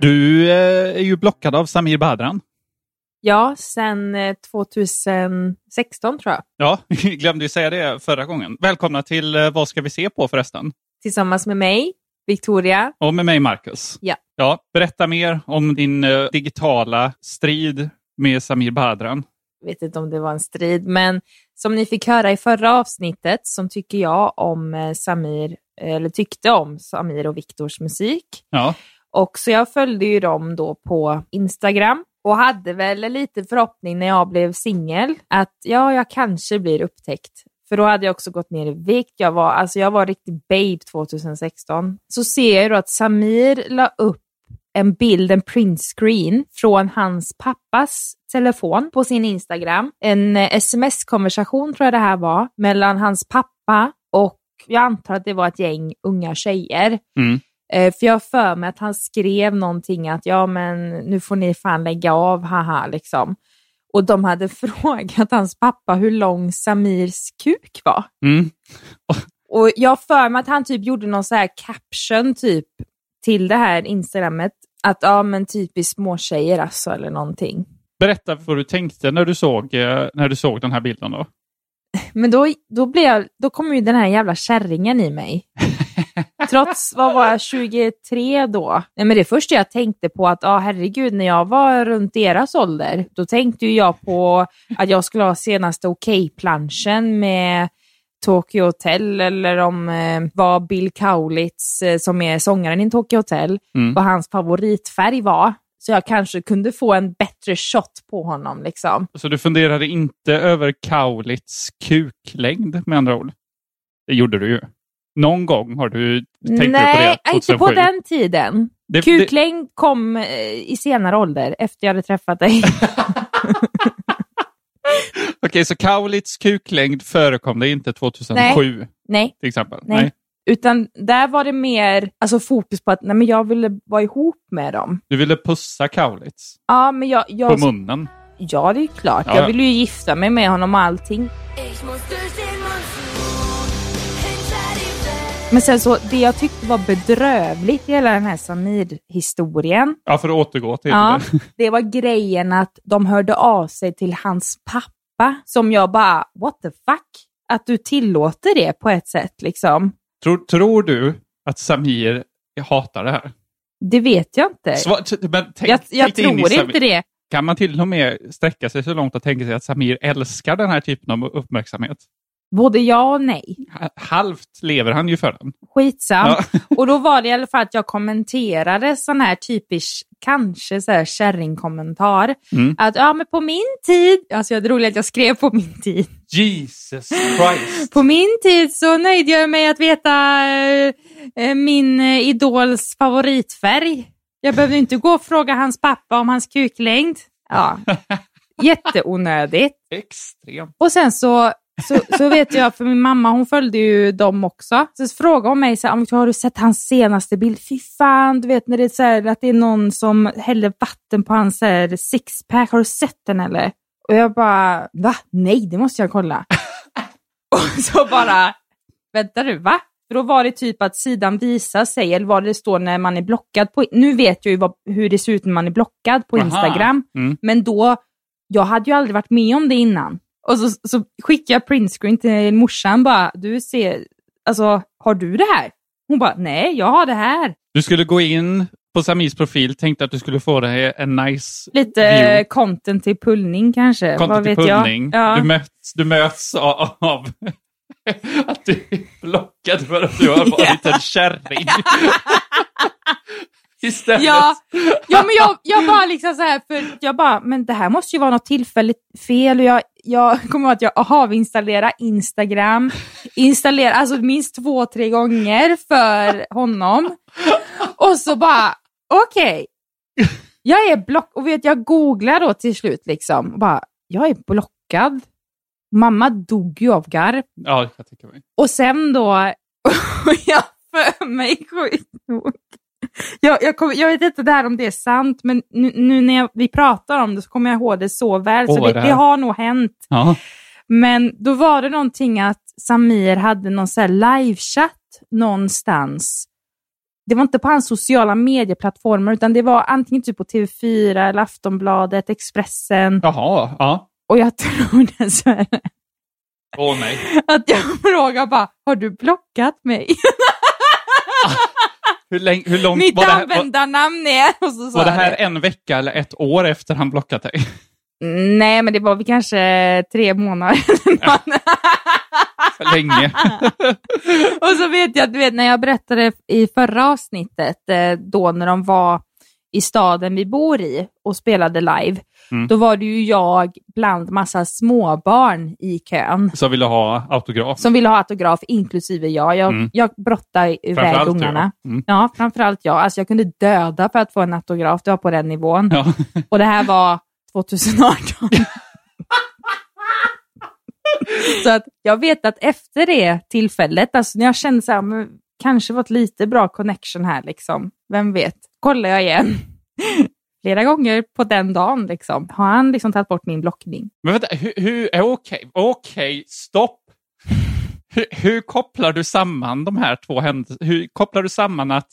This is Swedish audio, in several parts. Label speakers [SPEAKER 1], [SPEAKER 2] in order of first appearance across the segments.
[SPEAKER 1] Du eh, är ju blockad av Samir Badran.
[SPEAKER 2] Ja, sen eh, 2016 tror jag.
[SPEAKER 1] Ja, glömde ju säga det förra gången. Välkomna till eh, Vad ska vi se på förresten?
[SPEAKER 2] Tillsammans med mig, Victoria.
[SPEAKER 1] Och med mig Marcus.
[SPEAKER 2] Ja.
[SPEAKER 1] Ja, berätta mer om din eh, digitala strid med Samir Badran.
[SPEAKER 2] Jag vet inte om det var en strid, men som ni fick höra i förra avsnittet så tycker jag om eh, Samir, eller tyckte om Samir och Viktors musik.
[SPEAKER 1] Ja,
[SPEAKER 2] och så jag följde ju dem då på Instagram och hade väl lite förhoppning när jag blev singel att ja, jag kanske blir upptäckt. För då hade jag också gått ner i vikt. Jag var, alltså jag var riktig babe 2016. Så ser jag då att Samir la upp en bild, en printscreen från hans pappas telefon på sin Instagram. En eh, sms-konversation tror jag det här var mellan hans pappa och jag antar att det var ett gäng unga tjejer.
[SPEAKER 1] Mm.
[SPEAKER 2] Eh, För jag har för mig att han skrev någonting att ja men nu får ni fan lägga av, haha liksom. Och de hade frågat hans pappa hur lång Samirs kuk var.
[SPEAKER 1] mm.
[SPEAKER 2] Och jag har för mig att han typ gjorde någon så här caption typ till det här Instagrammet. Att ja men typiskt småtjejer alltså eller någonting.
[SPEAKER 1] berätta vad du tänkte när du såg, eh, när du såg den här bilden. då.
[SPEAKER 2] Men då, då, blev jag, då kom ju den här jävla kärringen i mig. Trots, vad var jag, 23 då? Nej, men det första jag tänkte på att, ja herregud, när jag var runt deras ålder, då tänkte jag på att jag skulle ha senaste Okej-planschen med Tokyo Hotel eller om eh, vad Bill Kaulitz, eh, som är sångaren i Tokyo Hotel,
[SPEAKER 1] Mm.
[SPEAKER 2] vad hans favoritfärg var. Så jag kanske kunde få en bättre shot på honom liksom.
[SPEAKER 1] Så du funderade inte över Kaulitz kuklängd med andra ord? Det gjorde du ju. Någon gång har du tänkt
[SPEAKER 2] Nej,
[SPEAKER 1] på det?
[SPEAKER 2] inte
[SPEAKER 1] 2007.
[SPEAKER 2] på den tiden.
[SPEAKER 1] Det- det-
[SPEAKER 2] Kuklängd kom eh, i senare ålder, efter jag hade träffat dig.
[SPEAKER 1] Okej, så Kaulitz kuklängd förekom det inte 2007
[SPEAKER 2] Nej,
[SPEAKER 1] till exempel?
[SPEAKER 2] Nej. utan där var det mer alltså, fokus på att nej, men jag ville vara ihop med dem.
[SPEAKER 1] Du ville pussa Kaulitz
[SPEAKER 2] Ja, men jag...
[SPEAKER 1] på
[SPEAKER 2] jag
[SPEAKER 1] munnen.
[SPEAKER 2] ja, det är klart.
[SPEAKER 1] Ja,
[SPEAKER 2] Jag
[SPEAKER 1] ja.
[SPEAKER 2] ville ju gifta mig med honom och allting. Men sen så, det jag tyckte var bedrövligt i hela den här Samir-historien,
[SPEAKER 1] Ja, för att återgå till
[SPEAKER 2] ja,
[SPEAKER 1] det.
[SPEAKER 2] det var grejen att de hörde av sig till hans pappa, som jag bara, what the fuck? Att du tillåter det på ett sätt liksom.
[SPEAKER 1] Tror, tror du att Samir hatar det här?
[SPEAKER 2] Det vet jag inte.
[SPEAKER 1] Sva- t- men tänk,
[SPEAKER 2] jag jag
[SPEAKER 1] tänk
[SPEAKER 2] tror inte det.
[SPEAKER 1] Kan man till och med sträcka sig så långt att tänka sig att Samir älskar den här typen av uppmärksamhet?
[SPEAKER 2] Både ja och nej.
[SPEAKER 1] Ha- Halvt lever han ju för den.
[SPEAKER 2] Skitsam.
[SPEAKER 1] Ja.
[SPEAKER 2] Och då var det i alla fall att jag kommenterade sån här typisk, kanske så här kärringkommentar.
[SPEAKER 1] Mm.
[SPEAKER 2] Att ja, men på min tid, alltså jag roligt att jag skrev på min tid.
[SPEAKER 1] Jesus Christ!
[SPEAKER 2] På min tid så nöjde jag mig att veta eh, eh, min eh, idols favoritfärg. Jag behövde inte gå och fråga hans pappa om hans kuklängd. Ja. Jätteonödigt.
[SPEAKER 1] Extremt.
[SPEAKER 2] Och sen så, så, så vet jag, för min mamma hon följde ju dem också. Så frågade hon mig, så här, "Om- har du sett hans senaste bild? Fy fan, du vet när det är så här, att det är någon som häller vatten på hans sixpack. Har du sett den eller? Och jag bara, va? Nej, det måste jag kolla. och så bara, vänta nu, va? För då var det typ att sidan visar sig, eller vad det står när man är blockad på, nu vet jag ju vad, hur det ser ut när man är blockad på
[SPEAKER 1] Aha.
[SPEAKER 2] Instagram.
[SPEAKER 1] Mm.
[SPEAKER 2] Men då, jag hade ju aldrig varit med om det innan. Och så, så skickade jag printscreen till morsan bara, du ser, alltså har du det här? Hon bara, nej jag har det här.
[SPEAKER 1] Du skulle gå in på Samirs profil, tänkte att du skulle få det en nice
[SPEAKER 2] Lite
[SPEAKER 1] view.
[SPEAKER 2] content till pullning kanske.
[SPEAKER 1] Content
[SPEAKER 2] vad
[SPEAKER 1] till
[SPEAKER 2] vet
[SPEAKER 1] pullning.
[SPEAKER 2] jag. Ja.
[SPEAKER 1] Du, möts, du möts av, av att du är blockad för att du har varit en kärring. Istället.
[SPEAKER 2] Ja, ja men jag, jag bara liksom så här, för jag bara, men det här måste ju vara något tillfälligt fel. Och jag, jag kommer ihåg att jag avinstallerade Instagram, installerade alltså minst två, tre gånger för honom. Och så bara, okej, jag är block och vet jag googlar då till slut liksom, och bara, jag är blockad. Mamma dog ju av garv.
[SPEAKER 1] Ja, jag tycker mig.
[SPEAKER 2] Och sen då, och jag för mig sjukt nog. Jag, jag, kom, jag vet inte där om det är sant, men nu, nu när jag, vi pratar om det så kommer jag ihåg det så väl. Så
[SPEAKER 1] Åh,
[SPEAKER 2] det,
[SPEAKER 1] det
[SPEAKER 2] det,
[SPEAKER 1] här-
[SPEAKER 2] har nog hänt.
[SPEAKER 1] Ja.
[SPEAKER 2] Men då var det någonting att Samir hade någon så livechatt någonstans. Det var inte på hans sociala medieplattformar, utan det var antingen typ på TV4, eller Aftonbladet, Expressen.
[SPEAKER 1] Jaha, ja.
[SPEAKER 2] Och jag tror dessvärre
[SPEAKER 1] Åh nej.
[SPEAKER 2] att jag frågar bara, har du blockat mig?
[SPEAKER 1] Hur, länge, hur långt
[SPEAKER 2] Mitt
[SPEAKER 1] var det, här,
[SPEAKER 2] användarnamn är... Och så
[SPEAKER 1] var det här en vecka eller ett år efter han blockat dig?
[SPEAKER 2] Nej, men det var väl kanske tre månader.
[SPEAKER 1] För länge.
[SPEAKER 2] och så vet jag, du vet när jag berättade i förra avsnittet, eh, då när de var i staden vi bor i och spelade live,
[SPEAKER 1] Mm.
[SPEAKER 2] då var det ju jag bland massa småbarn i kön
[SPEAKER 1] Så ville ha autograf.
[SPEAKER 2] som ville ha autograf, inklusive jag. Jag,
[SPEAKER 1] Mm.
[SPEAKER 2] jag brottade iväg ungarna.
[SPEAKER 1] Mm.
[SPEAKER 2] Ja, framförallt jag. Alltså jag kunde döda för att få en autograf, det var på den nivån.
[SPEAKER 1] Ja.
[SPEAKER 2] Och det här var 2018. så att jag vet att efter det tillfället, alltså när jag kände så här, men kanske var ett lite bra connection här liksom. Vem vet? Kollar jag igen. Flera gånger på den dagen liksom. Har han liksom tagit bort min blockning?
[SPEAKER 1] Men vänta, hur, hur är okej? Okej, stopp. Hur, hur kopplar du samman de här två händelserna? Hur kopplar du samman att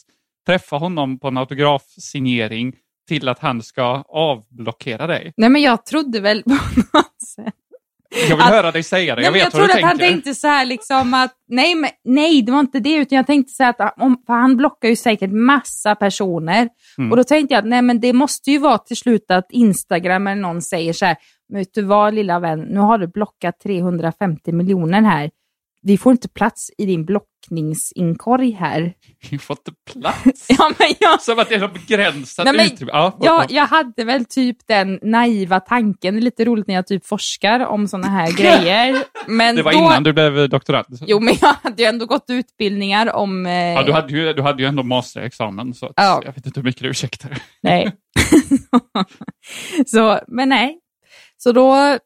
[SPEAKER 1] träffa honom på en autografsignering till att han ska avblockera dig?
[SPEAKER 2] Nej men jag trodde väl på något sätt.
[SPEAKER 1] Jag vill
[SPEAKER 2] Att-
[SPEAKER 1] höra dig säga det.
[SPEAKER 2] Nej,
[SPEAKER 1] Jag
[SPEAKER 2] men
[SPEAKER 1] vet
[SPEAKER 2] jag
[SPEAKER 1] vad du
[SPEAKER 2] trodde att han
[SPEAKER 1] tänker.
[SPEAKER 2] tänkte så här liksom att, nej, men, nej det var inte det, utan jag tänkte så här att om, han blockar ju säkert massa personer.
[SPEAKER 1] Mm.
[SPEAKER 2] Och då tänkte jag att nej men det måste ju vara till slut att Instagram eller någon säger så här, men vet du vad lilla vän, nu har du blockat 350 miljoner här. Vi får inte plats i din blockningsinkorg här.
[SPEAKER 1] Vi får inte plats.
[SPEAKER 2] Ja, men jag,
[SPEAKER 1] Som att det är något begränsat
[SPEAKER 2] Nej, men
[SPEAKER 1] utrymme. Ja,
[SPEAKER 2] Ja, jag hade väl typ den naiva tanken, det är lite roligt när jag typ forskar om sådana här grejer. Men
[SPEAKER 1] det var
[SPEAKER 2] då,
[SPEAKER 1] innan du blev doktorand.
[SPEAKER 2] Jo, men jag hade ju ändå gått utbildningar om... Eh,
[SPEAKER 1] Ja, du, hade ju, du hade ju ändå masterexamen, så att
[SPEAKER 2] Ja.
[SPEAKER 1] jag vet inte hur mycket du ursäktar.
[SPEAKER 2] Nej. så, men nej. Så då,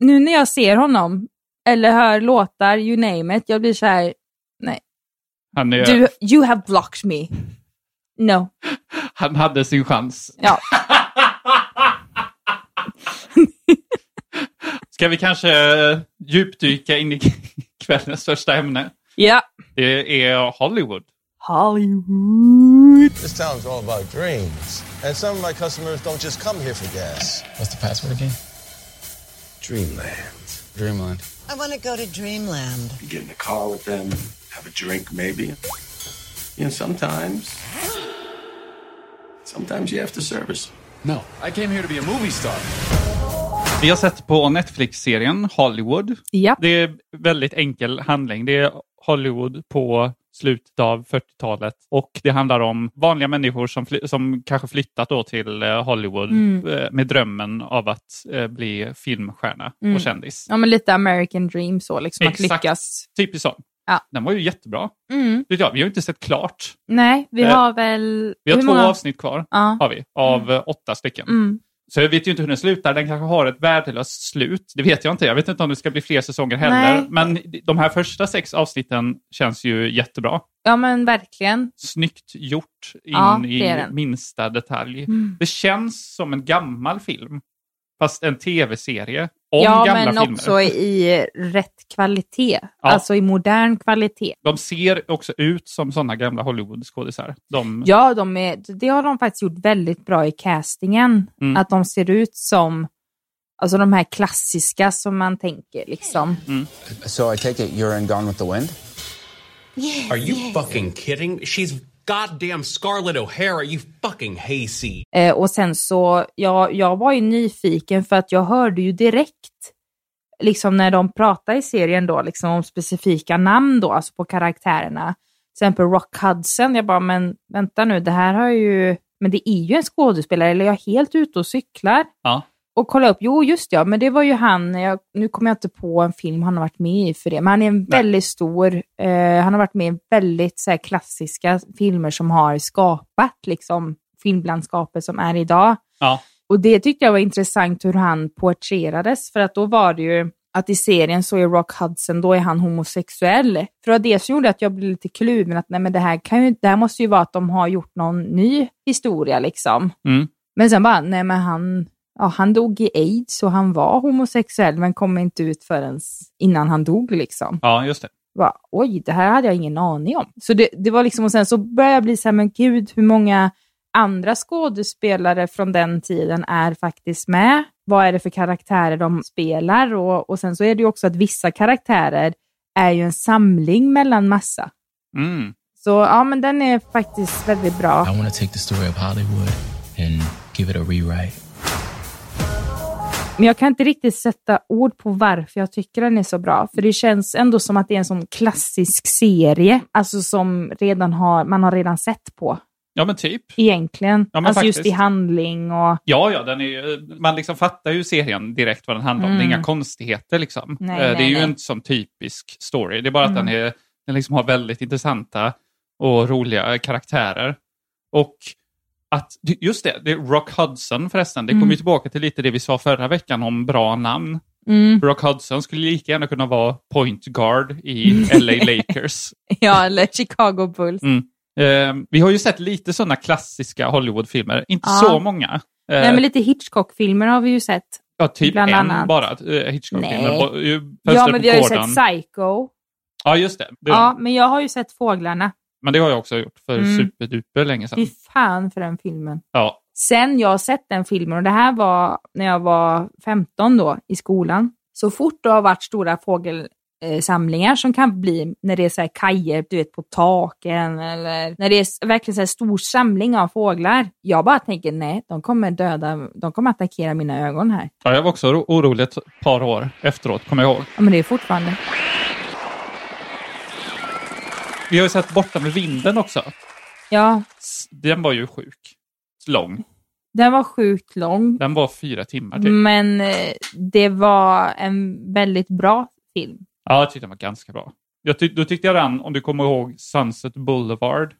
[SPEAKER 2] nu när jag ser honom, eller hör låtar, you name it, jag blir så här,
[SPEAKER 1] Han, är,
[SPEAKER 2] du, you have blocked me. No.
[SPEAKER 1] han hade sin chans.
[SPEAKER 2] Ja.
[SPEAKER 1] Ska vi kanske djupdyka in i kvällens första ämne?
[SPEAKER 2] Ja.
[SPEAKER 1] Det är Hollywood.
[SPEAKER 2] Hollywood.
[SPEAKER 3] This town's all about dreams. And some of my customers don't just come here for gas.
[SPEAKER 4] What's the password again?
[SPEAKER 3] Dreamland.
[SPEAKER 4] Dreamland.
[SPEAKER 5] I want to go to Dreamland.
[SPEAKER 6] You get in the car with them, have a drink maybe. You know, sometimes, sometimes you have to service.
[SPEAKER 4] No, I came here to be a movie star.
[SPEAKER 1] Vi har sett på Netflix-serien Hollywood.
[SPEAKER 2] Ja.
[SPEAKER 1] Det är väldigt enkel handling. Det är Hollywood på slutet av 40-talet och det handlar om vanliga människor som, som kanske flyttat då till eh, Hollywood eh, med drömmen av att eh, bli filmstjärna och kändis.
[SPEAKER 2] Ja, men lite American dream så, liksom att
[SPEAKER 1] Exakt.
[SPEAKER 2] lyckas.
[SPEAKER 1] Typiskt sån.
[SPEAKER 2] Ja.
[SPEAKER 1] Den var ju jättebra.
[SPEAKER 2] Mm.
[SPEAKER 1] Jag, vi har inte sett klart.
[SPEAKER 2] Nej, vi har väl...
[SPEAKER 1] Vi har två
[SPEAKER 2] många?
[SPEAKER 1] avsnitt kvar,
[SPEAKER 2] Ja.
[SPEAKER 1] har vi, av eh, åtta stycken.
[SPEAKER 2] Mm.
[SPEAKER 1] Så jag vet ju inte hur den slutar. Den kanske har ett värdelöst slut. Det vet jag inte. Jag vet inte om det ska bli fler säsonger heller.
[SPEAKER 2] Nej.
[SPEAKER 1] Men de här första sex avsnitten känns ju jättebra.
[SPEAKER 2] Ja, men verkligen.
[SPEAKER 1] Snyggt gjort in
[SPEAKER 2] Ja,
[SPEAKER 1] i minsta detalj.
[SPEAKER 2] Mm.
[SPEAKER 1] Det känns som en gammal film. Fast en tv-serie om
[SPEAKER 2] ja,
[SPEAKER 1] gamla
[SPEAKER 2] men
[SPEAKER 1] filmer.
[SPEAKER 2] också i rätt kvalitet.
[SPEAKER 1] Ja.
[SPEAKER 2] Alltså i modern kvalitet.
[SPEAKER 1] De ser också ut som sådana gamla Hollywood-skådisar. De...
[SPEAKER 2] Ja, de är, det har de faktiskt gjort väldigt bra i castingen.
[SPEAKER 1] Mm.
[SPEAKER 2] Att de ser ut som alltså de här klassiska som man tänker. liksom.
[SPEAKER 4] So I take it you're in Gone with the Wind?
[SPEAKER 5] Yes,
[SPEAKER 7] Are you
[SPEAKER 5] yes.
[SPEAKER 7] fucking kidding? She's goddamn Scarlett O'Hara, you fucking hayseed.
[SPEAKER 2] Eh, och sen så, ja, jag var ju nyfiken för att jag hörde ju direkt, liksom när de pratar i serien då, liksom om specifika namn då, alltså på karaktärerna. Till exempel Rock Hudson, jag bara, men vänta nu, det här har ju, men det är ju en skådespelare, eller jag är helt ute och cyklar.
[SPEAKER 1] Ja.
[SPEAKER 2] Och kolla upp, jo just ja, men det var ju han, jag, nu kommer jag inte på en film han har varit med i för det, men han är en väldigt stor, eh, han har varit med i väldigt så här, klassiska filmer som har skapat liksom filmlandskapet som är idag.
[SPEAKER 1] Ja.
[SPEAKER 2] Och det tyckte jag var intressant hur han porträtterades, för att då var det ju att i serien så är Rock Hudson, då är han homosexuell. För det var det som gjorde att jag blev lite kluven, att nej men det här, kan ju, det här måste ju vara att de har gjort någon ny historia liksom.
[SPEAKER 1] Mm.
[SPEAKER 2] Men sen bara, nej men han, ja, han dog i aids och han var homosexuell men kom inte ut förrän innan han dog liksom.
[SPEAKER 1] Ja, just det.
[SPEAKER 2] Bara, Oj, det här hade jag ingen aning om. Så det, det var liksom, och sen så började jag bli så här, men gud, hur många andra skådespelare från den tiden är faktiskt med? Vad är det för karaktärer de spelar? Och, och sen så är det ju också att vissa karaktärer är ju en samling mellan massa.
[SPEAKER 1] Mm.
[SPEAKER 2] Så ja, men den är faktiskt väldigt bra.
[SPEAKER 8] I want to take the story of Hollywood and give it a rewrite.
[SPEAKER 2] Men jag kan inte riktigt sätta ord på varför jag tycker den är så bra. För det känns ändå som att det är en sån klassisk serie, alltså som redan har, man har redan sett på.
[SPEAKER 1] Ja, men typ.
[SPEAKER 2] Egentligen.
[SPEAKER 1] Ja, men
[SPEAKER 2] alltså just
[SPEAKER 1] faktiskt.
[SPEAKER 2] i handling och...
[SPEAKER 1] Ja, ja, den är, ju- man liksom fattar ju serien direkt vad den handlar om. Det är
[SPEAKER 2] Mm.
[SPEAKER 1] inga konstigheter liksom.
[SPEAKER 2] Nej,
[SPEAKER 1] Eh, det
[SPEAKER 2] nej,
[SPEAKER 1] är ju
[SPEAKER 2] nej.
[SPEAKER 1] en sån typisk story. Det är bara att
[SPEAKER 2] Mm.
[SPEAKER 1] den, är, den liksom har väldigt intressanta och roliga karaktärer. Och att, just det, det Rock Hudson förresten. Det kommer
[SPEAKER 2] Mm.
[SPEAKER 1] ju tillbaka till lite det vi sa förra veckan om bra namn.
[SPEAKER 2] Mm.
[SPEAKER 1] Rock Hudson skulle lika gärna kunna vara point guard i LA Lakers.
[SPEAKER 2] Ja, eller Chicago Bulls.
[SPEAKER 1] Mm. Eh, vi har ju sett lite sådana klassiska Hollywoodfilmer, inte
[SPEAKER 2] Ja.
[SPEAKER 1] så många. Eh,
[SPEAKER 2] Nej, men lite Hitchcock-filmer har vi ju sett.
[SPEAKER 1] ja, typ
[SPEAKER 2] bland
[SPEAKER 1] en
[SPEAKER 2] annat.
[SPEAKER 1] bara, uh, Hitchcock-filmer.
[SPEAKER 2] Ja, men vi har ju sett Psycho.
[SPEAKER 1] Ja, just det. det
[SPEAKER 2] Ja, men jag har ju sett Fåglarna.
[SPEAKER 1] Men det har jag också gjort för
[SPEAKER 2] Mm.
[SPEAKER 1] superduper länge sedan.
[SPEAKER 2] Fy fan för den filmen.
[SPEAKER 1] Ja.
[SPEAKER 2] Sen jag har sett den filmen, och det här var när jag var 15 då i skolan. Så fort det har varit stora fågelsamlingar som kan bli när det är så här kajer du vet, på taken eller när det är verkligen så här stor samling av fåglar. Jag bara tänker nej, de kommer döda, de kommer attackera mina ögon här.
[SPEAKER 1] ja, jag var också oro- orolig ett par år efteråt, kommer jag ihåg.
[SPEAKER 2] Ja, men det är fortfarande.
[SPEAKER 1] Vi har ju sett Borta med vinden också.
[SPEAKER 2] Ja,
[SPEAKER 1] Den var ju sjuk. Lång.
[SPEAKER 2] den var sjukt lång,
[SPEAKER 1] Den var fyra timmar typ.
[SPEAKER 2] men eh, det var en väldigt bra film.
[SPEAKER 1] Ja, jag tyckte den var ganska bra. Jag tyck, då tyckte jag den, om du kommer ihåg Sunset Boulevard.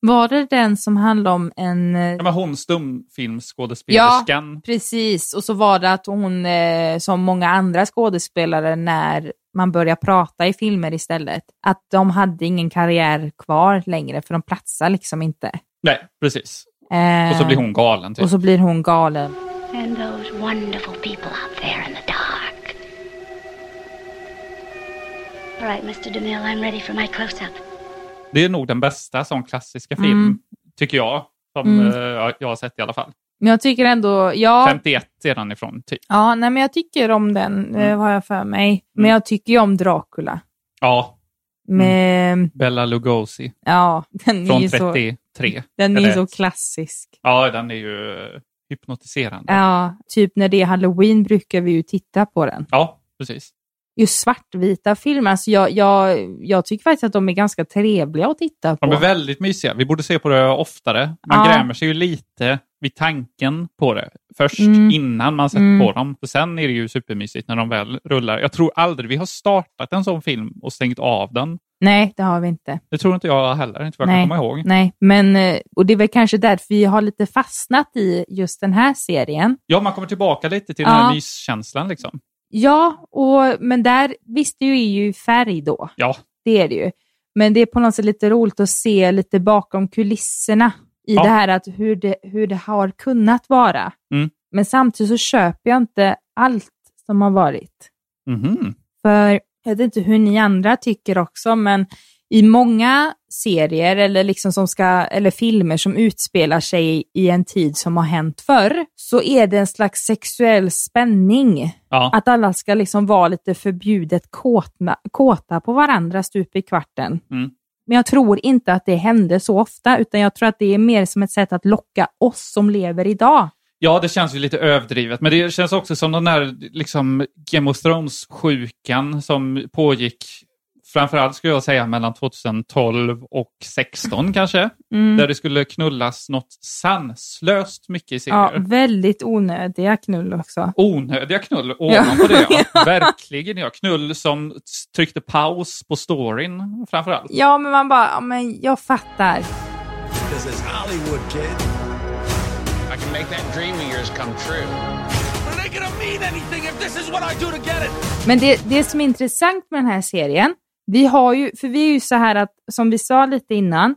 [SPEAKER 2] Var det den som handlade om en... eh,
[SPEAKER 1] Ja, men hon stumfilmsskådespelerskan.
[SPEAKER 2] Precis, och så var det att hon, eh, som många andra skådespelare, när man börjar prata i filmer istället, att de hade ingen karriär kvar längre, för de platsar liksom inte.
[SPEAKER 1] Nej, precis.
[SPEAKER 2] Eh,
[SPEAKER 1] Och så blir hon galen. Typ.
[SPEAKER 2] Och så blir hon galen.
[SPEAKER 9] And those wonderful people out there in the dark. All right, Mr. DeMille, I'm ready for my close-up.
[SPEAKER 1] Det är nog den bästa som klassiska film,
[SPEAKER 2] Mm.
[SPEAKER 1] tycker jag. Som
[SPEAKER 2] Mm.
[SPEAKER 1] eh, jag har sett i alla fall.
[SPEAKER 2] Men jag tycker ändå, ja,
[SPEAKER 1] 51 är den ifrån, typ.
[SPEAKER 2] ja nej, men jag tycker om den,
[SPEAKER 1] Mm.
[SPEAKER 2] eh, har jag för mig. Men jag tycker ju om Dracula.
[SPEAKER 1] Ja,
[SPEAKER 2] Med,
[SPEAKER 1] Bella Lugosi
[SPEAKER 2] ja, den är
[SPEAKER 1] Mm. från
[SPEAKER 2] ju så,
[SPEAKER 1] 33.
[SPEAKER 2] den är ju
[SPEAKER 1] Eller-
[SPEAKER 2] så klassisk.
[SPEAKER 1] Ja, den är ju eh, hypnotiserande.
[SPEAKER 2] Ja, typ när det är halloween brukar vi ju titta på den.
[SPEAKER 1] Ja, precis.
[SPEAKER 2] Just svartvita filmer, alltså jag, jag, jag tycker faktiskt att de är ganska trevliga att titta på.
[SPEAKER 1] De är väldigt mysiga. Vi borde se på det oftare. Man
[SPEAKER 2] Ja.
[SPEAKER 1] grämer sig ju lite vid tanken på det först,
[SPEAKER 2] Mm.
[SPEAKER 1] innan man sett
[SPEAKER 2] Mm.
[SPEAKER 1] på dem. Och sen är det ju supermysigt när de väl rullar. Jag tror aldrig vi har startat en sån film och stängt av den.
[SPEAKER 2] Nej, det har vi inte.
[SPEAKER 1] Det tror inte jag heller, inte vad jag
[SPEAKER 2] Nej.
[SPEAKER 1] kan komma ihåg.
[SPEAKER 2] Nej, men eh, och det är väl kanske därför vi har lite fastnat i just den här serien.
[SPEAKER 1] Ja, man kommer tillbaka lite till den
[SPEAKER 2] Ja.
[SPEAKER 1] här myskänslan liksom.
[SPEAKER 2] Ja, och, men där, visst det är ju färg då,
[SPEAKER 1] Ja,
[SPEAKER 2] det är det ju. Men det är på något sätt lite roligt att se lite bakom kulisserna i
[SPEAKER 1] Ja.
[SPEAKER 2] det här att hur det, hur det har kunnat vara.
[SPEAKER 1] Mm.
[SPEAKER 2] Men samtidigt så köper jag inte allt som har varit.
[SPEAKER 1] Mhm.
[SPEAKER 2] För jag vet inte hur ni andra tycker också, men i många serier eller, liksom som ska, eller filmer som utspelar sig i en tid som har hänt förr, så är det en slags sexuell spänning.
[SPEAKER 1] ja.
[SPEAKER 2] Att alla ska liksom vara lite förbjudet kåtna, kåta på varandra stup i kvarten.
[SPEAKER 1] Mm.
[SPEAKER 2] Men jag tror inte att det händer så ofta, utan jag tror att det är mer som ett sätt att locka oss som lever idag.
[SPEAKER 1] Ja, det känns ju lite överdrivet, men det känns också som den där liksom Game of Thrones-sjukan som pågick framförallt skulle jag säga mellan 2012 och 16 kanske.
[SPEAKER 2] Mm.
[SPEAKER 1] Där det skulle knullas något sanslöst mycket i
[SPEAKER 2] Ja,
[SPEAKER 1] serier.
[SPEAKER 2] väldigt onödiga knull också.
[SPEAKER 1] Onödiga knull ovanpå det. Ja. Verkligen ja. Knull som tryckte paus på storyn framförallt.
[SPEAKER 2] Ja, men man bara, ja, men jag fattar.
[SPEAKER 3] This is Hollywood, kid.
[SPEAKER 10] I can make that dream of yours come true.
[SPEAKER 11] It ain't gonna mean anything if this is what I do to get it.
[SPEAKER 2] Men det, det som är intressant med den här serien, vi har ju, för vi är ju så här att, som vi sa lite innan,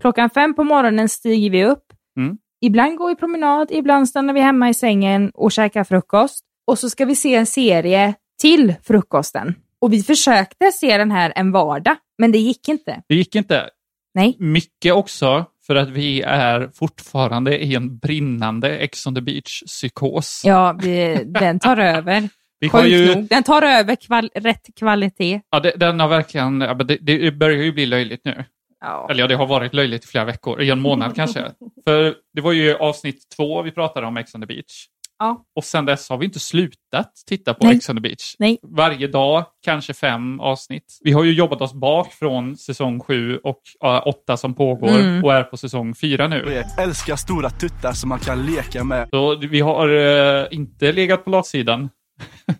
[SPEAKER 2] klockan fem på morgonen stiger vi upp.
[SPEAKER 1] Mm.
[SPEAKER 2] Ibland går vi promenad, ibland stannar vi hemma i sängen och käkar frukost. Och så ska vi se en serie till frukosten. Och vi försökte se den här en vardag, men det gick inte.
[SPEAKER 1] Det gick inte.
[SPEAKER 2] Nej.
[SPEAKER 1] Mycket också för att vi är fortfarande i en brinnande Ex on the beach-psykos.
[SPEAKER 2] Ja, vi, den tar över.
[SPEAKER 1] Vi har
[SPEAKER 2] Sjukt
[SPEAKER 1] ju-
[SPEAKER 2] nog. Den tar över kval- rätt kvalitet.
[SPEAKER 1] Ja, det, den har verkligen, ja, det, det börjar ju bli löjligt nu.
[SPEAKER 2] Ja.
[SPEAKER 1] Eller ja, det har varit löjligt i flera veckor, i en månad kanske. För det var ju avsnitt två vi pratade om Ex on the beach.
[SPEAKER 2] Ja.
[SPEAKER 1] Och sen dess har vi inte slutat titta på
[SPEAKER 2] Nej.
[SPEAKER 1] Ex on the beach.
[SPEAKER 2] Nej.
[SPEAKER 1] Varje dag, kanske fem avsnitt. Vi har ju jobbat oss bak från säsong sju och ja, åtta som pågår
[SPEAKER 12] Mm.
[SPEAKER 1] och är på säsong fyra nu.
[SPEAKER 12] Jag älskar stora tuttar som man kan leka med.
[SPEAKER 1] Så vi har eh, inte legat på latsidan.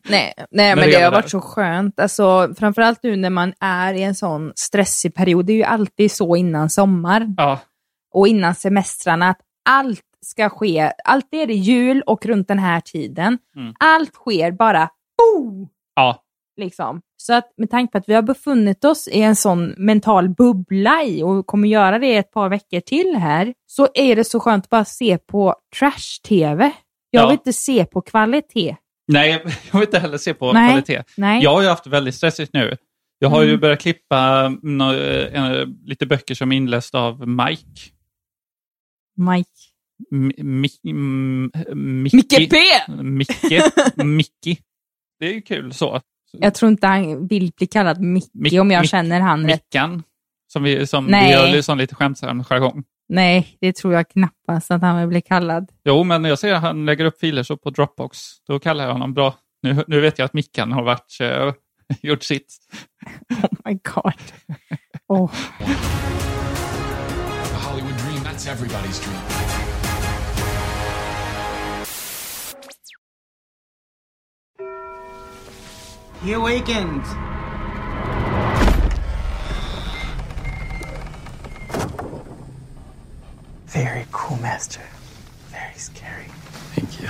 [SPEAKER 2] Nej, nej men
[SPEAKER 1] det
[SPEAKER 2] har varit så skönt. Alltså, framförallt nu när man är i en sån stressig period. Det är ju alltid så innan sommar
[SPEAKER 1] Ja.
[SPEAKER 2] och innan semestrarna att allt ska ske. Alltid är det jul och runt den här tiden.
[SPEAKER 1] Mm.
[SPEAKER 2] Allt sker bara oh,
[SPEAKER 1] Ja.
[SPEAKER 2] liksom. Så att med tanke på att vi har befunnit oss i en sån mental bubbla i och kommer göra det ett par veckor till här, så är det så skönt att bara se på trash-tv. Jag
[SPEAKER 1] Ja.
[SPEAKER 2] vill inte se på kvalitet.
[SPEAKER 1] Nej, jag vill inte heller se på
[SPEAKER 2] Nej,
[SPEAKER 1] kvalitet.
[SPEAKER 2] nej.
[SPEAKER 1] Jag har ju haft väldigt stressigt nu. Jag har ju
[SPEAKER 2] Mm.
[SPEAKER 1] börjat klippa nå- eh, lite böcker som är inläst av Mike.
[SPEAKER 2] Mike.
[SPEAKER 1] M- Mi- M- Micke.
[SPEAKER 2] Micke P!
[SPEAKER 1] Micke. Mickey. Det är ju kul så.
[SPEAKER 2] Jag tror inte han vill bli kallad Micke
[SPEAKER 1] Mick-
[SPEAKER 2] om jag
[SPEAKER 1] Mick-
[SPEAKER 2] känner han rätt.
[SPEAKER 1] Mickan. Som vi, som vi
[SPEAKER 2] Nej.
[SPEAKER 1] gör liksom lite skämtsam jargong.
[SPEAKER 2] Nej, det tror jag knappast att han vill bli kallad.
[SPEAKER 1] Jo, men jag ser att han lägger upp filer så på Dropbox. Då kallar jag honom bra. Nu, nu vet jag att Mickan har varit, eh, gjort sitt.
[SPEAKER 2] Oh my god. Oh.
[SPEAKER 8] The Hollywood dream, that's everybody's dream.
[SPEAKER 13] He awakened.
[SPEAKER 14] Very cool, master. Very scary.
[SPEAKER 8] Thank you.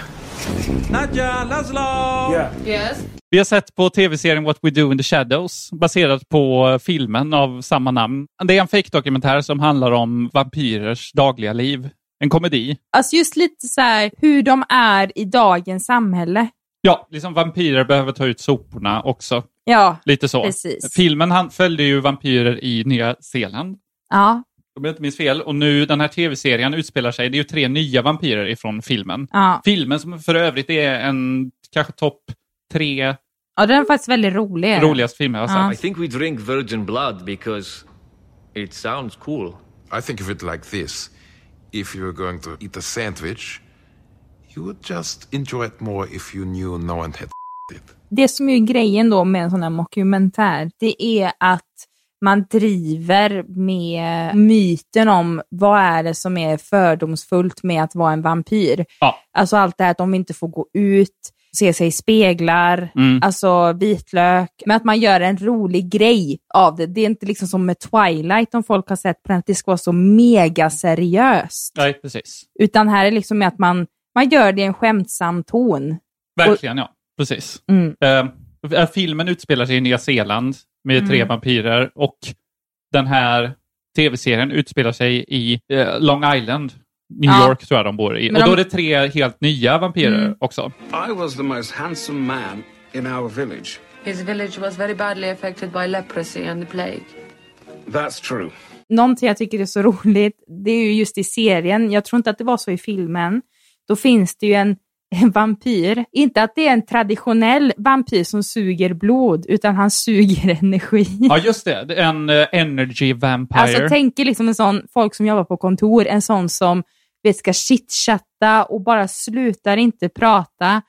[SPEAKER 11] Nadja, Laszlo!
[SPEAKER 13] Yes?
[SPEAKER 1] Vi har sett på tv-serien What We Do in the Shadows baserat på eh, filmen av samma namn. Det är en fake-dokumentär som handlar om vampyrers dagliga liv. En komedi.
[SPEAKER 2] Alltså just lite så här hur de är i dagens samhälle.
[SPEAKER 1] Ja, liksom vampyrer behöver ta ut soporna också.
[SPEAKER 2] Ja,
[SPEAKER 1] Lite så.
[SPEAKER 2] precis.
[SPEAKER 1] Filmen han följde ju vampyrer i Nya Zeeland.
[SPEAKER 2] Ja,
[SPEAKER 1] Om jag inte minns fel. Och nu den här tv-serien utspelar sig, det är ju tre nya vampyrer ifrån filmen.
[SPEAKER 2] ja.
[SPEAKER 1] Filmen som för övrigt är en kanske topp tre
[SPEAKER 2] ja den är faktiskt väldigt rolig.
[SPEAKER 1] roligaste filmer jag har
[SPEAKER 2] Ja.
[SPEAKER 1] sett.
[SPEAKER 10] I think we drink virgin blood because it sounds cool.
[SPEAKER 15] I think of it like this if you're going to eat a sandwich, you would just enjoy it more if you knew no one had it.
[SPEAKER 2] Det som är grejen då med en sån här mockumentär, det är att man driver med myten om vad är det som är fördomsfullt med att vara en vampyr.
[SPEAKER 1] Ja.
[SPEAKER 2] Alltså allt det här att de inte får gå ut, se sig i speglar,
[SPEAKER 1] Mm.
[SPEAKER 2] alltså vitlök. Men att man gör en rolig grej av det. Det är inte liksom som med Twilight om folk har sett på den, att det ska vara så mega seriöst.
[SPEAKER 1] Nej, precis.
[SPEAKER 2] Utan här är liksom med att man, man gör det i en skämtsam ton.
[SPEAKER 1] Verkligen, ja. Precis.
[SPEAKER 2] Mm.
[SPEAKER 1] Eh, filmen utspelar sig i Nya Zeeland med tre
[SPEAKER 2] Mm.
[SPEAKER 1] vampyrer och den här tv-serien utspelar sig i eh, Long Island, New
[SPEAKER 13] Ja.
[SPEAKER 1] York tror jag de bor i.
[SPEAKER 13] Men
[SPEAKER 1] och då
[SPEAKER 13] de-
[SPEAKER 1] är det tre helt nya vampyrer
[SPEAKER 13] Mm.
[SPEAKER 1] också.
[SPEAKER 13] I was the most handsome man in our village.
[SPEAKER 16] His village was very badly affected by leprosy and the plague.
[SPEAKER 13] That's true.
[SPEAKER 2] Någonting jag tycker är så roligt, det är ju just i serien, jag tror inte att det var så i filmen, då finns det ju en vampyr. Inte att det är en traditionell vampyr som suger blod, utan han suger energi.
[SPEAKER 1] Ja, just det. En eh, energy vampire.
[SPEAKER 2] Alltså tänk er liksom en sån, folk som jobbar på kontor, en sån som vet, ska chitchatta och bara slutar inte prata.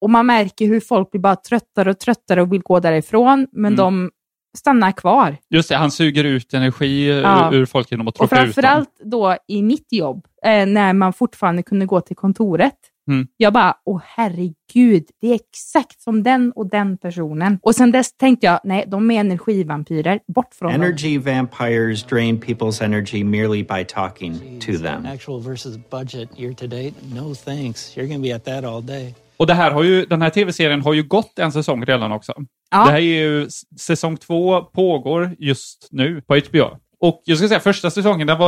[SPEAKER 2] Och man märker hur folk blir bara tröttare och tröttare och vill gå därifrån, men
[SPEAKER 1] Mm.
[SPEAKER 2] de stannar kvar.
[SPEAKER 1] Just det, han suger ut energi
[SPEAKER 2] Ja.
[SPEAKER 1] ur, ur folk genom att
[SPEAKER 2] Och
[SPEAKER 1] tråka ut dem.
[SPEAKER 2] framförallt då i mitt jobb, eh, när man fortfarande kunde gå till kontoret.
[SPEAKER 1] Mm.
[SPEAKER 2] Jag bara, åh herregud, det är exakt som den och den personen. Och sen dess tänkte jag, nej, de är energivampyrer, bort från dem.
[SPEAKER 17] Energy vampires drain people's energy merely by talking to them.
[SPEAKER 14] Actual versus budget year to date? No thanks. You're going to be at that all day.
[SPEAKER 1] Och det här har ju, den här tv-serien har ju gått en säsong redan också.
[SPEAKER 2] Ja.
[SPEAKER 1] Det här är ju, säsong två pågår just nu på HBO. Och jag ska säga, första säsongen, den var,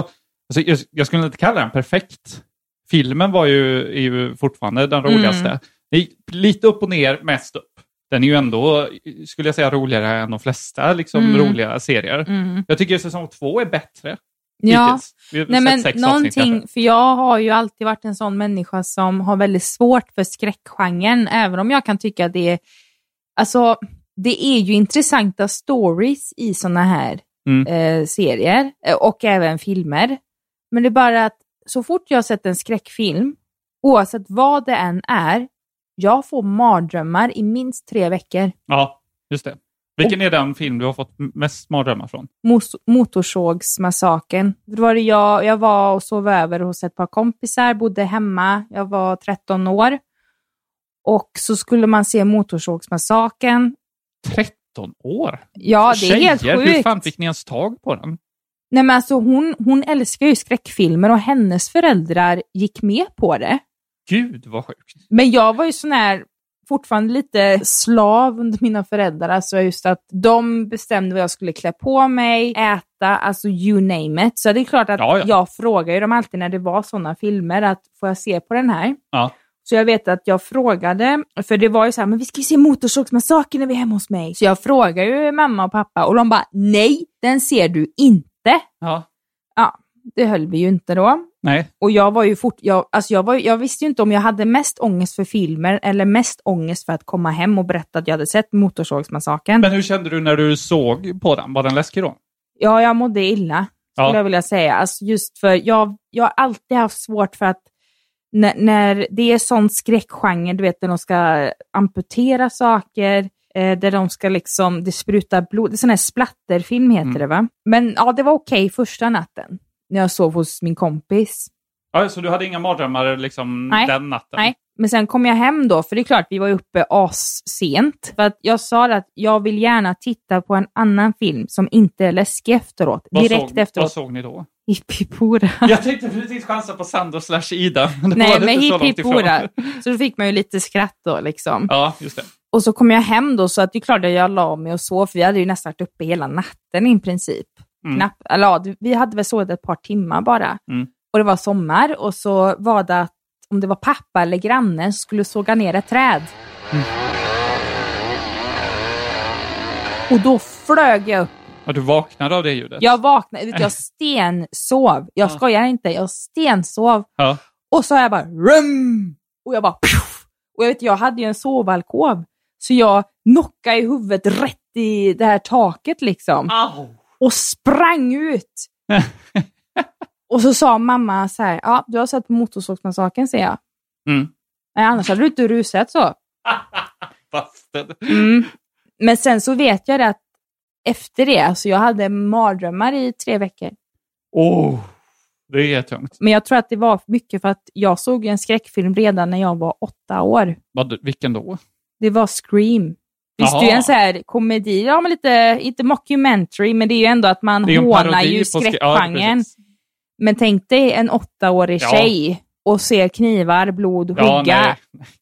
[SPEAKER 1] alltså, jag, jag skulle inte kalla den perfekt. Filmen var ju, är ju fortfarande den
[SPEAKER 2] Mm.
[SPEAKER 1] roligaste. Gick lite upp och ner, mest upp. Den är ju ändå, skulle jag säga, roligare än de flesta liksom,
[SPEAKER 2] Mm.
[SPEAKER 1] roliga serier.
[SPEAKER 2] Mm.
[SPEAKER 1] Jag tycker säsong två är bättre.
[SPEAKER 2] Ja, nej men någonting, för jag har ju alltid varit en sån människa som har väldigt svårt för skräckgenren, även om jag kan tycka att det är, alltså, det är ju intressanta stories i såna här
[SPEAKER 1] Mm.
[SPEAKER 2] eh, serier eh, och även filmer. Men det är bara att så fort jag har sett en skräckfilm, oavsett vad det än är, jag får mardrömmar i minst tre veckor.
[SPEAKER 1] Ja, just det. Vilken är den film du har fått mest mardrömmar från?
[SPEAKER 2] Mos- Motorsågsmassakern. Då var det jag, jag var och sov över hos ett par kompisar, bodde hemma, jag var 13 år. Och så skulle man se Motorsågsmassakern.
[SPEAKER 1] 13 år?
[SPEAKER 2] Ja, det är helt
[SPEAKER 1] Tjejer, Hur
[SPEAKER 2] sjukt.
[SPEAKER 1] fan fick ni ens tag på den?
[SPEAKER 2] Nej men alltså hon, hon älskar ju skräckfilmer och hennes föräldrar gick med på det.
[SPEAKER 1] Gud vad sjukt.
[SPEAKER 2] Men jag var ju sån här, fortfarande lite slav under mina föräldrar. Alltså just att de bestämde vad jag skulle klä på mig, äta, alltså you name it. Så det är klart att
[SPEAKER 1] Ja, ja.
[SPEAKER 2] jag frågar ju dem alltid när det var sådana filmer att får jag se på den här?
[SPEAKER 1] Ja.
[SPEAKER 2] Så jag vet att jag frågade, för det var ju så här, men vi ska ju se Motorsågsmassakern när vi är hemma hos mig. Så jag frågade ju mamma och pappa och de bara, nej, den ser du inte.
[SPEAKER 1] Ja.
[SPEAKER 2] Ja, det höll vi ju inte då.
[SPEAKER 1] Nej.
[SPEAKER 2] Och jag var ju fort, jag, alltså jag, var, jag visste ju inte om jag hade mest ångest för filmer eller mest ångest för att komma hem och berätta att jag hade sett Motorsågsmassakern.
[SPEAKER 1] Men hur kände du när du såg på den? Var den läskig då?
[SPEAKER 2] Ja, jag mådde illa, skulle
[SPEAKER 1] Ja.
[SPEAKER 2] jag vilja säga. Alltså just för jag, jag har alltid haft svårt för att när, när det är sån skräckgenre, du vet, där de ska amputera saker, eh, där de ska liksom, det sprutar blod, det är sån här splatterfilm heter
[SPEAKER 1] Mm.
[SPEAKER 2] det va? Men ja, det var okej första natten, när jag sov hos min kompis.
[SPEAKER 1] Ja, så du hade inga mardrömmar liksom
[SPEAKER 2] Nej.
[SPEAKER 1] den natten?
[SPEAKER 2] Nej, men sen kom jag hem då, för det är klart, vi var uppe assent. För att jag sa att jag vill gärna titta på en annan film som inte är läskig efteråt.
[SPEAKER 1] Vad
[SPEAKER 2] direkt
[SPEAKER 1] såg,
[SPEAKER 2] efteråt.
[SPEAKER 1] Vad såg ni då?
[SPEAKER 2] Hippipora.
[SPEAKER 1] Jag tänkte precis chansa på Sandro slash Ida. men det
[SPEAKER 2] Nej,
[SPEAKER 1] var
[SPEAKER 2] men
[SPEAKER 1] så
[SPEAKER 2] hippipora.
[SPEAKER 1] ifrån.
[SPEAKER 2] Så då fick man ju lite skratt då liksom.
[SPEAKER 1] Ja, just det.
[SPEAKER 2] Och så kom jag hem då, så att det är klart att jag la mig och sov, för vi hade ju nästan varit uppe hela natten i princip.
[SPEAKER 1] Mm.
[SPEAKER 2] Knapp, eller, ja, vi hade väl sovit ett par timmar bara.
[SPEAKER 1] Mm.
[SPEAKER 2] Och det var sommar och så var det att om det var pappa eller grannen som skulle såga ner ett träd.
[SPEAKER 1] Mm.
[SPEAKER 2] Och då flög jag upp.
[SPEAKER 1] Ja, du vaknade av det ljudet?
[SPEAKER 2] Jag vaknade, jag stensov. Jag skojar inte, jag stensov.
[SPEAKER 1] Ja.
[SPEAKER 2] Och så har jag bara rum! Och jag bara pjuff! Och jag vet, jag hade ju en sovalkov. Så jag knockade i huvudet rätt i det här taket liksom. Och sprang ut. och så sa mamma så här, ja du har sett på Motorsågsmassakern säger jag.
[SPEAKER 1] Mm.
[SPEAKER 2] Nej, annars hade du inte rusat så. Mm. Men sen så vet jag det att efter det, alltså jag hade mardrömmar i tre veckor.
[SPEAKER 1] Oh, det är tungt.
[SPEAKER 2] Men jag tror att det var mycket för att jag såg en skräckfilm redan när jag var åtta år.
[SPEAKER 1] Vad, vilken då?
[SPEAKER 2] Det var Scream. Visst,
[SPEAKER 1] Jaha.
[SPEAKER 2] det är ju en så här komedi, ja men lite, inte mockumentary, men det är ju ändå att man
[SPEAKER 1] ju
[SPEAKER 2] hånar ju
[SPEAKER 1] ja,
[SPEAKER 2] skräckgenren.
[SPEAKER 1] precis.
[SPEAKER 2] men tänk dig en åttaårig
[SPEAKER 1] Ja.
[SPEAKER 2] tjej och ser knivar, blod,
[SPEAKER 1] Ja,
[SPEAKER 2] hugga.
[SPEAKER 1] nej.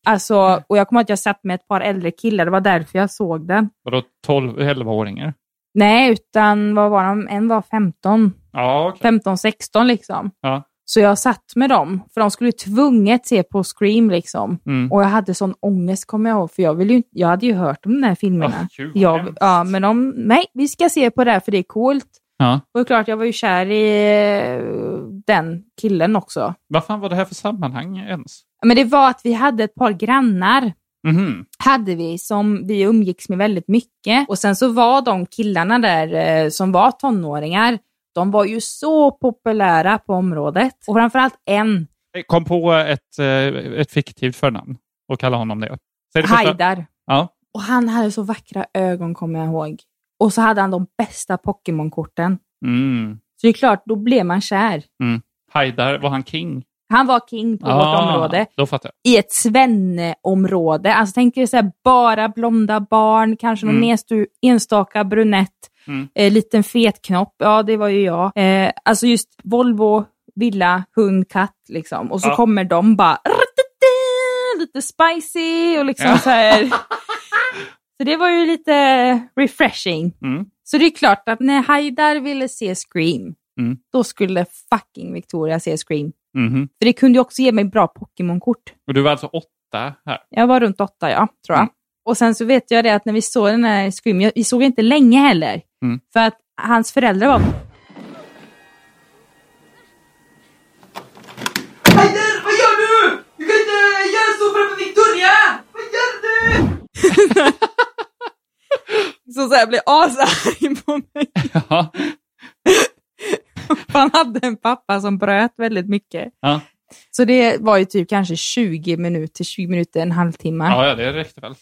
[SPEAKER 2] alltså, och jag kommer att jag satt med ett par äldre killar, det var därför jag såg den.
[SPEAKER 1] Vadå 12, 11-åringar?
[SPEAKER 2] Nej, utan vad var de? En var 15,
[SPEAKER 1] Ja, okej.
[SPEAKER 2] 15, 16 liksom.
[SPEAKER 1] Ja.
[SPEAKER 2] Så jag satt med dem, för de skulle tvunget se på Scream liksom.
[SPEAKER 1] Mm.
[SPEAKER 2] Och jag hade sån ångest kommer jag ihåg, för jag, ville ju, jag hade ju hört om de här filmerna.
[SPEAKER 1] Vad
[SPEAKER 2] jag, ja, men de, nej, vi ska se på det här för det är coolt.
[SPEAKER 1] Ja.
[SPEAKER 2] Och det är klart, jag var ju kär i eh, den killen också.
[SPEAKER 1] Vad fan var det här för sammanhang ens?
[SPEAKER 2] Men det var att vi hade ett par grannar
[SPEAKER 1] Mhm.
[SPEAKER 2] hade vi som vi umgicks med väldigt mycket. Och sen så var de killarna där eh, som var tonåringar, de var ju så populära på området. Och framförallt en,
[SPEAKER 1] Kom på ett, eh, ett fiktivt förnamn och kalla honom det. Säg det.
[SPEAKER 2] Haidar.
[SPEAKER 1] Ja.
[SPEAKER 2] Och han hade så vackra ögon kommer jag ihåg. Och så hade han de bästa Pokémon-korten.
[SPEAKER 1] Mm.
[SPEAKER 2] Så det är klart, då blev man kär.
[SPEAKER 1] Mm. Haidar, var han king?
[SPEAKER 2] Han var king på vårt område. I ett svenneområde. Alltså tänk dig så här, bara blonda barn, kanske någon
[SPEAKER 1] Mm.
[SPEAKER 2] enstaka brunett,
[SPEAKER 1] Mm.
[SPEAKER 2] Eh, liten fet knopp, ja det var ju jag. Eh, alltså just Volvo, villa, hund, katt liksom. Och så
[SPEAKER 1] ja.
[SPEAKER 2] kommer de bara lite spicy och liksom
[SPEAKER 1] ja.
[SPEAKER 2] så här. Så det var ju lite refreshing.
[SPEAKER 1] Mm.
[SPEAKER 2] Så det är klart att när Haidar ville se Scream,
[SPEAKER 1] mm.
[SPEAKER 2] då skulle fucking Victoria se Scream.
[SPEAKER 1] Mm.
[SPEAKER 2] För det kunde ju också ge mig bra Pokémon-kort.
[SPEAKER 1] Och du var alltså åtta här?
[SPEAKER 2] Jag var runt åtta, ja, tror jag. Och sen så vet jag det att när vi såg den här Scream, jag- vi såg inte länge heller.
[SPEAKER 1] Mm.
[SPEAKER 2] För att hans föräldrar var...
[SPEAKER 11] Heider, vad gör du? Du kan inte göra så framför Victoria! Vad gör du?
[SPEAKER 2] Så, så här blev asarg på mig.
[SPEAKER 1] Ja.
[SPEAKER 2] Han hade en pappa som bröt väldigt mycket.
[SPEAKER 1] Ja.
[SPEAKER 2] Så det var ju typ kanske 20 minuter, 20 minuter, en halvtimme.
[SPEAKER 1] Ja, ja, det räckte väl.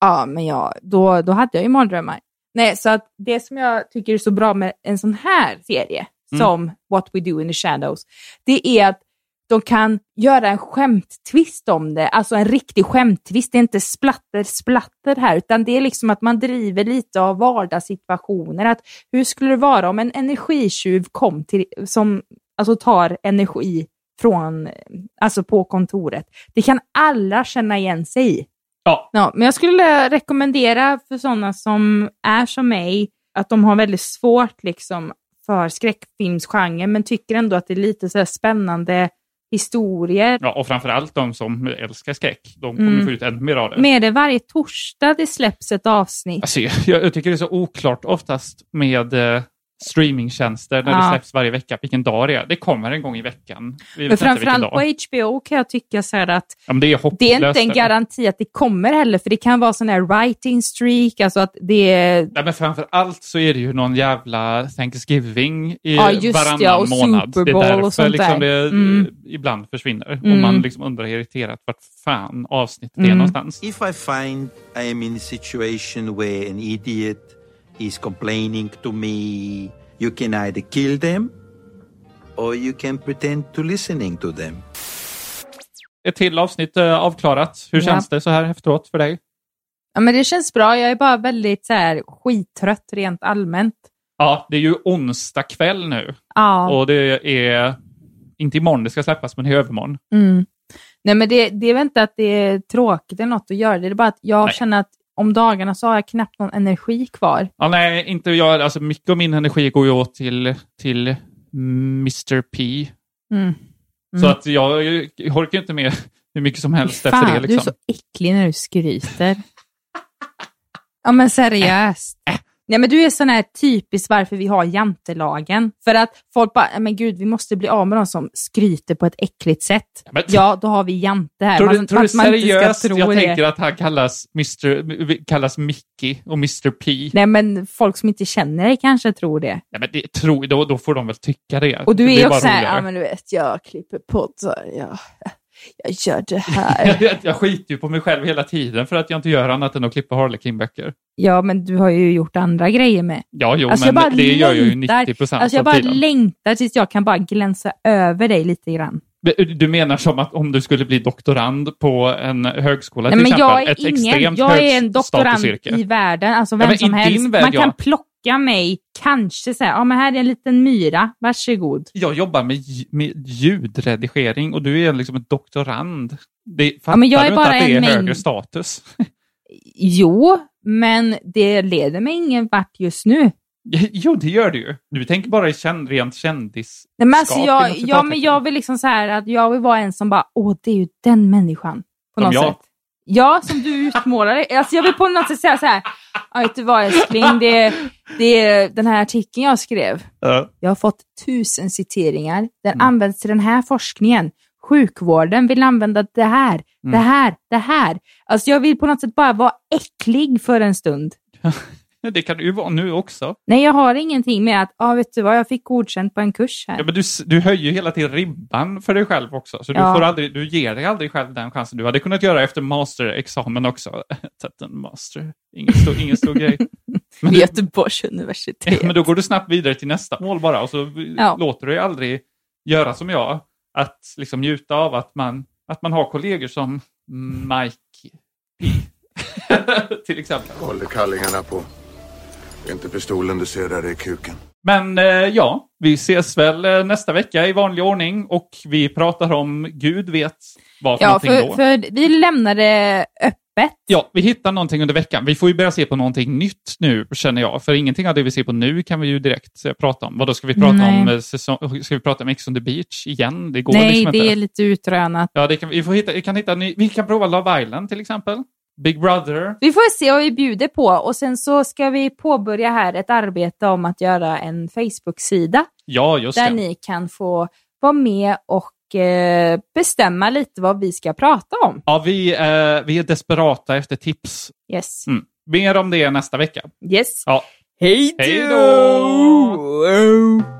[SPEAKER 2] Ja, men ja, då, då hade jag ju mardrömmar. Nej, så att det som jag tycker är så bra med en sån här serie,
[SPEAKER 1] Mm.
[SPEAKER 2] som What We Do in the Shadows, det är att de kan göra en skämttvist om det, alltså en riktig skämttvist. Det är inte splatter, splatter här, utan det är liksom att man driver lite av vardagssituationer. Att hur skulle det vara om en energitjuv kom till, som alltså tar energi från, alltså på kontoret. Det kan alla känna igen sig i.
[SPEAKER 1] Ja.
[SPEAKER 2] Ja, men jag skulle rekommendera för sådana som är som mig, att de har väldigt svårt liksom för skräckfilmsgenren, men tycker ändå att det är lite så spännande historier.
[SPEAKER 1] Ja, och framförallt de som älskar skräck. De kommer
[SPEAKER 2] Mm.
[SPEAKER 1] få ut ännu mer av det.
[SPEAKER 2] Med det varje torsdag det släpps ett avsnitt.
[SPEAKER 1] Alltså, jag, jag tycker det är så oklart oftast med eh, streamingtjänster när
[SPEAKER 2] Ja.
[SPEAKER 1] det släpps varje vecka, vilken dag det är. Det kommer en gång i veckan. Vi
[SPEAKER 2] Men framförallt på HBO kan jag tycka så här att
[SPEAKER 1] Ja, det är
[SPEAKER 2] det är inte en garanti att det kommer heller, för det kan vara sån här writing streak, alltså att det är
[SPEAKER 1] Nej, men framför allt så är det ju någon jävla Thanksgiving i
[SPEAKER 2] Ja, just
[SPEAKER 1] varannan
[SPEAKER 2] ja, och
[SPEAKER 1] månad.
[SPEAKER 2] Super
[SPEAKER 1] det är
[SPEAKER 2] Bowl och
[SPEAKER 1] därför
[SPEAKER 2] sånt
[SPEAKER 1] liksom
[SPEAKER 2] där.
[SPEAKER 1] det
[SPEAKER 2] Mm.
[SPEAKER 1] ibland försvinner. Och
[SPEAKER 2] Mm.
[SPEAKER 1] man liksom undrar irriterat vart fan avsnittet är
[SPEAKER 2] Mm.
[SPEAKER 1] någonstans.
[SPEAKER 18] If I find I am in a situation where an idiot is complaining to me, you can either kill them or you can pretend to listening to them.
[SPEAKER 1] Ett till avsnitt eh, avklarat. Hur
[SPEAKER 2] Ja.
[SPEAKER 1] känns det så här efteråt för dig?
[SPEAKER 2] Ja, men det känns bra. Jag är bara väldigt så här, skittrött rent allmänt.
[SPEAKER 1] Ja, det är ju onsdag kväll nu.
[SPEAKER 2] Ja.
[SPEAKER 1] Och det är inte imorgon det ska släppas, men i övermorgon.
[SPEAKER 2] Mm. Nej, men det, det är väl inte att det är tråkigt eller något att göra. Det är bara att jag
[SPEAKER 1] Nej.
[SPEAKER 2] känner att om dagarna så har jag knappt någon energi kvar.
[SPEAKER 1] Ja, nej, inte jag. Alltså, mycket av min energi går ju åt till, till Mr P.
[SPEAKER 2] Mm.
[SPEAKER 1] Så
[SPEAKER 2] Mm.
[SPEAKER 1] att jag, jag orkar inte med hur mycket som helst
[SPEAKER 2] Fan,
[SPEAKER 1] efter det.
[SPEAKER 2] du är
[SPEAKER 1] Liksom.
[SPEAKER 2] så äcklig när du skryter. ja, men seriöst. Nej, men du är sån här typiskt varför vi har jantelagen. För att folk bara, "Nej, men gud, vi måste bli av med de som skryter på ett äckligt sätt.
[SPEAKER 1] men-
[SPEAKER 2] Ja, då har vi jante här.
[SPEAKER 1] Tror du,
[SPEAKER 2] Man-
[SPEAKER 1] tror du
[SPEAKER 2] man
[SPEAKER 1] seriöst
[SPEAKER 2] tro
[SPEAKER 1] jag
[SPEAKER 2] det.
[SPEAKER 1] tänker att han kallas, Mr, kallas Mickey och Mr P?
[SPEAKER 2] Nej, men folk som inte känner dig kanske tror det.
[SPEAKER 1] Nej, men det, tror, då, då får de väl tycka det.
[SPEAKER 2] Och
[SPEAKER 1] Det
[SPEAKER 2] du är
[SPEAKER 1] bara
[SPEAKER 2] också här,
[SPEAKER 1] roligare.
[SPEAKER 2] ja men du vet, jag klipper poddar, jag, jag gör det här.
[SPEAKER 1] jag, jag skiter ju på mig själv hela tiden för att jag inte gör annat än att klippa Harlequin-böcker.
[SPEAKER 2] ja, men du har ju gjort andra grejer med.
[SPEAKER 1] Ja, jo,
[SPEAKER 2] Alltså,
[SPEAKER 1] men det gör jag ju
[SPEAKER 2] längtar.
[SPEAKER 1] 90 procent
[SPEAKER 2] Alltså jag bara
[SPEAKER 1] tiden.
[SPEAKER 2] längtar tills jag kan bara glänsa över dig lite grann.
[SPEAKER 1] Du menar som att om du skulle bli doktorand på en högskola
[SPEAKER 2] Nej,
[SPEAKER 1] till
[SPEAKER 2] men
[SPEAKER 1] exempel,
[SPEAKER 2] jag är
[SPEAKER 1] ett
[SPEAKER 2] ingen,
[SPEAKER 1] extremt
[SPEAKER 2] jag är en doktorand i världen, alltså
[SPEAKER 1] Ja,
[SPEAKER 2] vem
[SPEAKER 1] men
[SPEAKER 2] som helst.
[SPEAKER 1] värld,
[SPEAKER 2] Man kan
[SPEAKER 1] ja.
[SPEAKER 2] plocka mig, kanske säga, ja men här är en liten myra, varsågod.
[SPEAKER 1] Jag jobbar med, med ljudredigering och du är liksom en doktorand. Det, fattar
[SPEAKER 2] Ja, men jag är
[SPEAKER 1] du inte
[SPEAKER 2] bara
[SPEAKER 1] att det är
[SPEAKER 2] en mängd-
[SPEAKER 1] högre status?
[SPEAKER 2] Jo, men det leder mig ingen vart just nu.
[SPEAKER 1] Jo, det gör det ju. Du tänker bara i känd, rent kändis.
[SPEAKER 2] Nej, men alltså jag, ja, men jag vill liksom så här att jag vill vara en som bara, åh, det är ju den människan. På
[SPEAKER 1] Som
[SPEAKER 2] något
[SPEAKER 1] jag.
[SPEAKER 2] sätt. Ja, som du utmålar det. Alltså jag vill på något sätt säga så här, ja, vet du vad älskling, det, det är den här artikeln jag skrev.
[SPEAKER 1] Ja.
[SPEAKER 2] Jag har fått tusen citeringar. Den
[SPEAKER 1] Mm.
[SPEAKER 2] används till den här forskningen. Sjukvården vill använda det här, det
[SPEAKER 1] Mm.
[SPEAKER 2] här, det här. Alltså jag vill på något sätt bara vara äcklig för en stund.
[SPEAKER 1] Ja, det kan det ju vara nu också.
[SPEAKER 2] Nej, jag har ingenting med att, ja ah, vet du vad, jag fick godkänt på en kurs här.
[SPEAKER 1] Ja, men du, du höjer hela tiden ribban för dig själv också. Så du,
[SPEAKER 2] Ja.
[SPEAKER 1] får aldrig, du ger dig aldrig själv den chansen. Du hade kunnat göra efter masterexamen också. Tagit en master. Ingen stor, ingen stor grej. Men, du,
[SPEAKER 2] Göteborgs universitet.
[SPEAKER 1] men då går du snabbt vidare till nästa mål bara och så
[SPEAKER 2] Ja.
[SPEAKER 1] låter du dig aldrig göra som jag. Att liksom njuta av att man, att man har kollegor som Mike P. till exempel.
[SPEAKER 6] Håller kallingarna på. Det är inte pistolen du ser där, det är kuken.
[SPEAKER 1] Men eh, ja, vi ses väl eh, nästa vecka i vanlig ordning och vi pratar om Gud vet vad för
[SPEAKER 2] Ja,
[SPEAKER 1] någonting
[SPEAKER 2] för,
[SPEAKER 1] då.
[SPEAKER 2] för vi lämnar det öppet.
[SPEAKER 1] Ja, vi hittar någonting under veckan. Vi får ju börja se på någonting nytt nu, känner jag. För ingenting av det vi ser på nu kan vi ju direkt eh, prata om. Vad då ska vi prata
[SPEAKER 2] Nej.
[SPEAKER 1] om? eh, Säsong, ska vi prata om Ex on the beach igen? Det går
[SPEAKER 2] Nej,
[SPEAKER 1] liksom
[SPEAKER 2] det
[SPEAKER 1] inte.
[SPEAKER 2] är lite utrönat.
[SPEAKER 1] Ja, det kan, vi, får hitta, vi, kan hitta, ny- vi kan prova Love Island till exempel. Big Brother.
[SPEAKER 2] Vi får se vad vi bjuder på och sen så ska vi påbörja här ett arbete om att göra en Facebook-sida
[SPEAKER 1] Ja, just
[SPEAKER 2] där
[SPEAKER 1] det.
[SPEAKER 2] ni kan få vara med och eh, bestämma lite vad vi ska prata om.
[SPEAKER 1] Ja, vi, eh, vi är desperata efter tips.
[SPEAKER 2] Yes.
[SPEAKER 1] Mm. Mer om det nästa vecka.
[SPEAKER 2] Yes.
[SPEAKER 1] Ja.
[SPEAKER 2] Hej
[SPEAKER 1] Hej
[SPEAKER 2] då!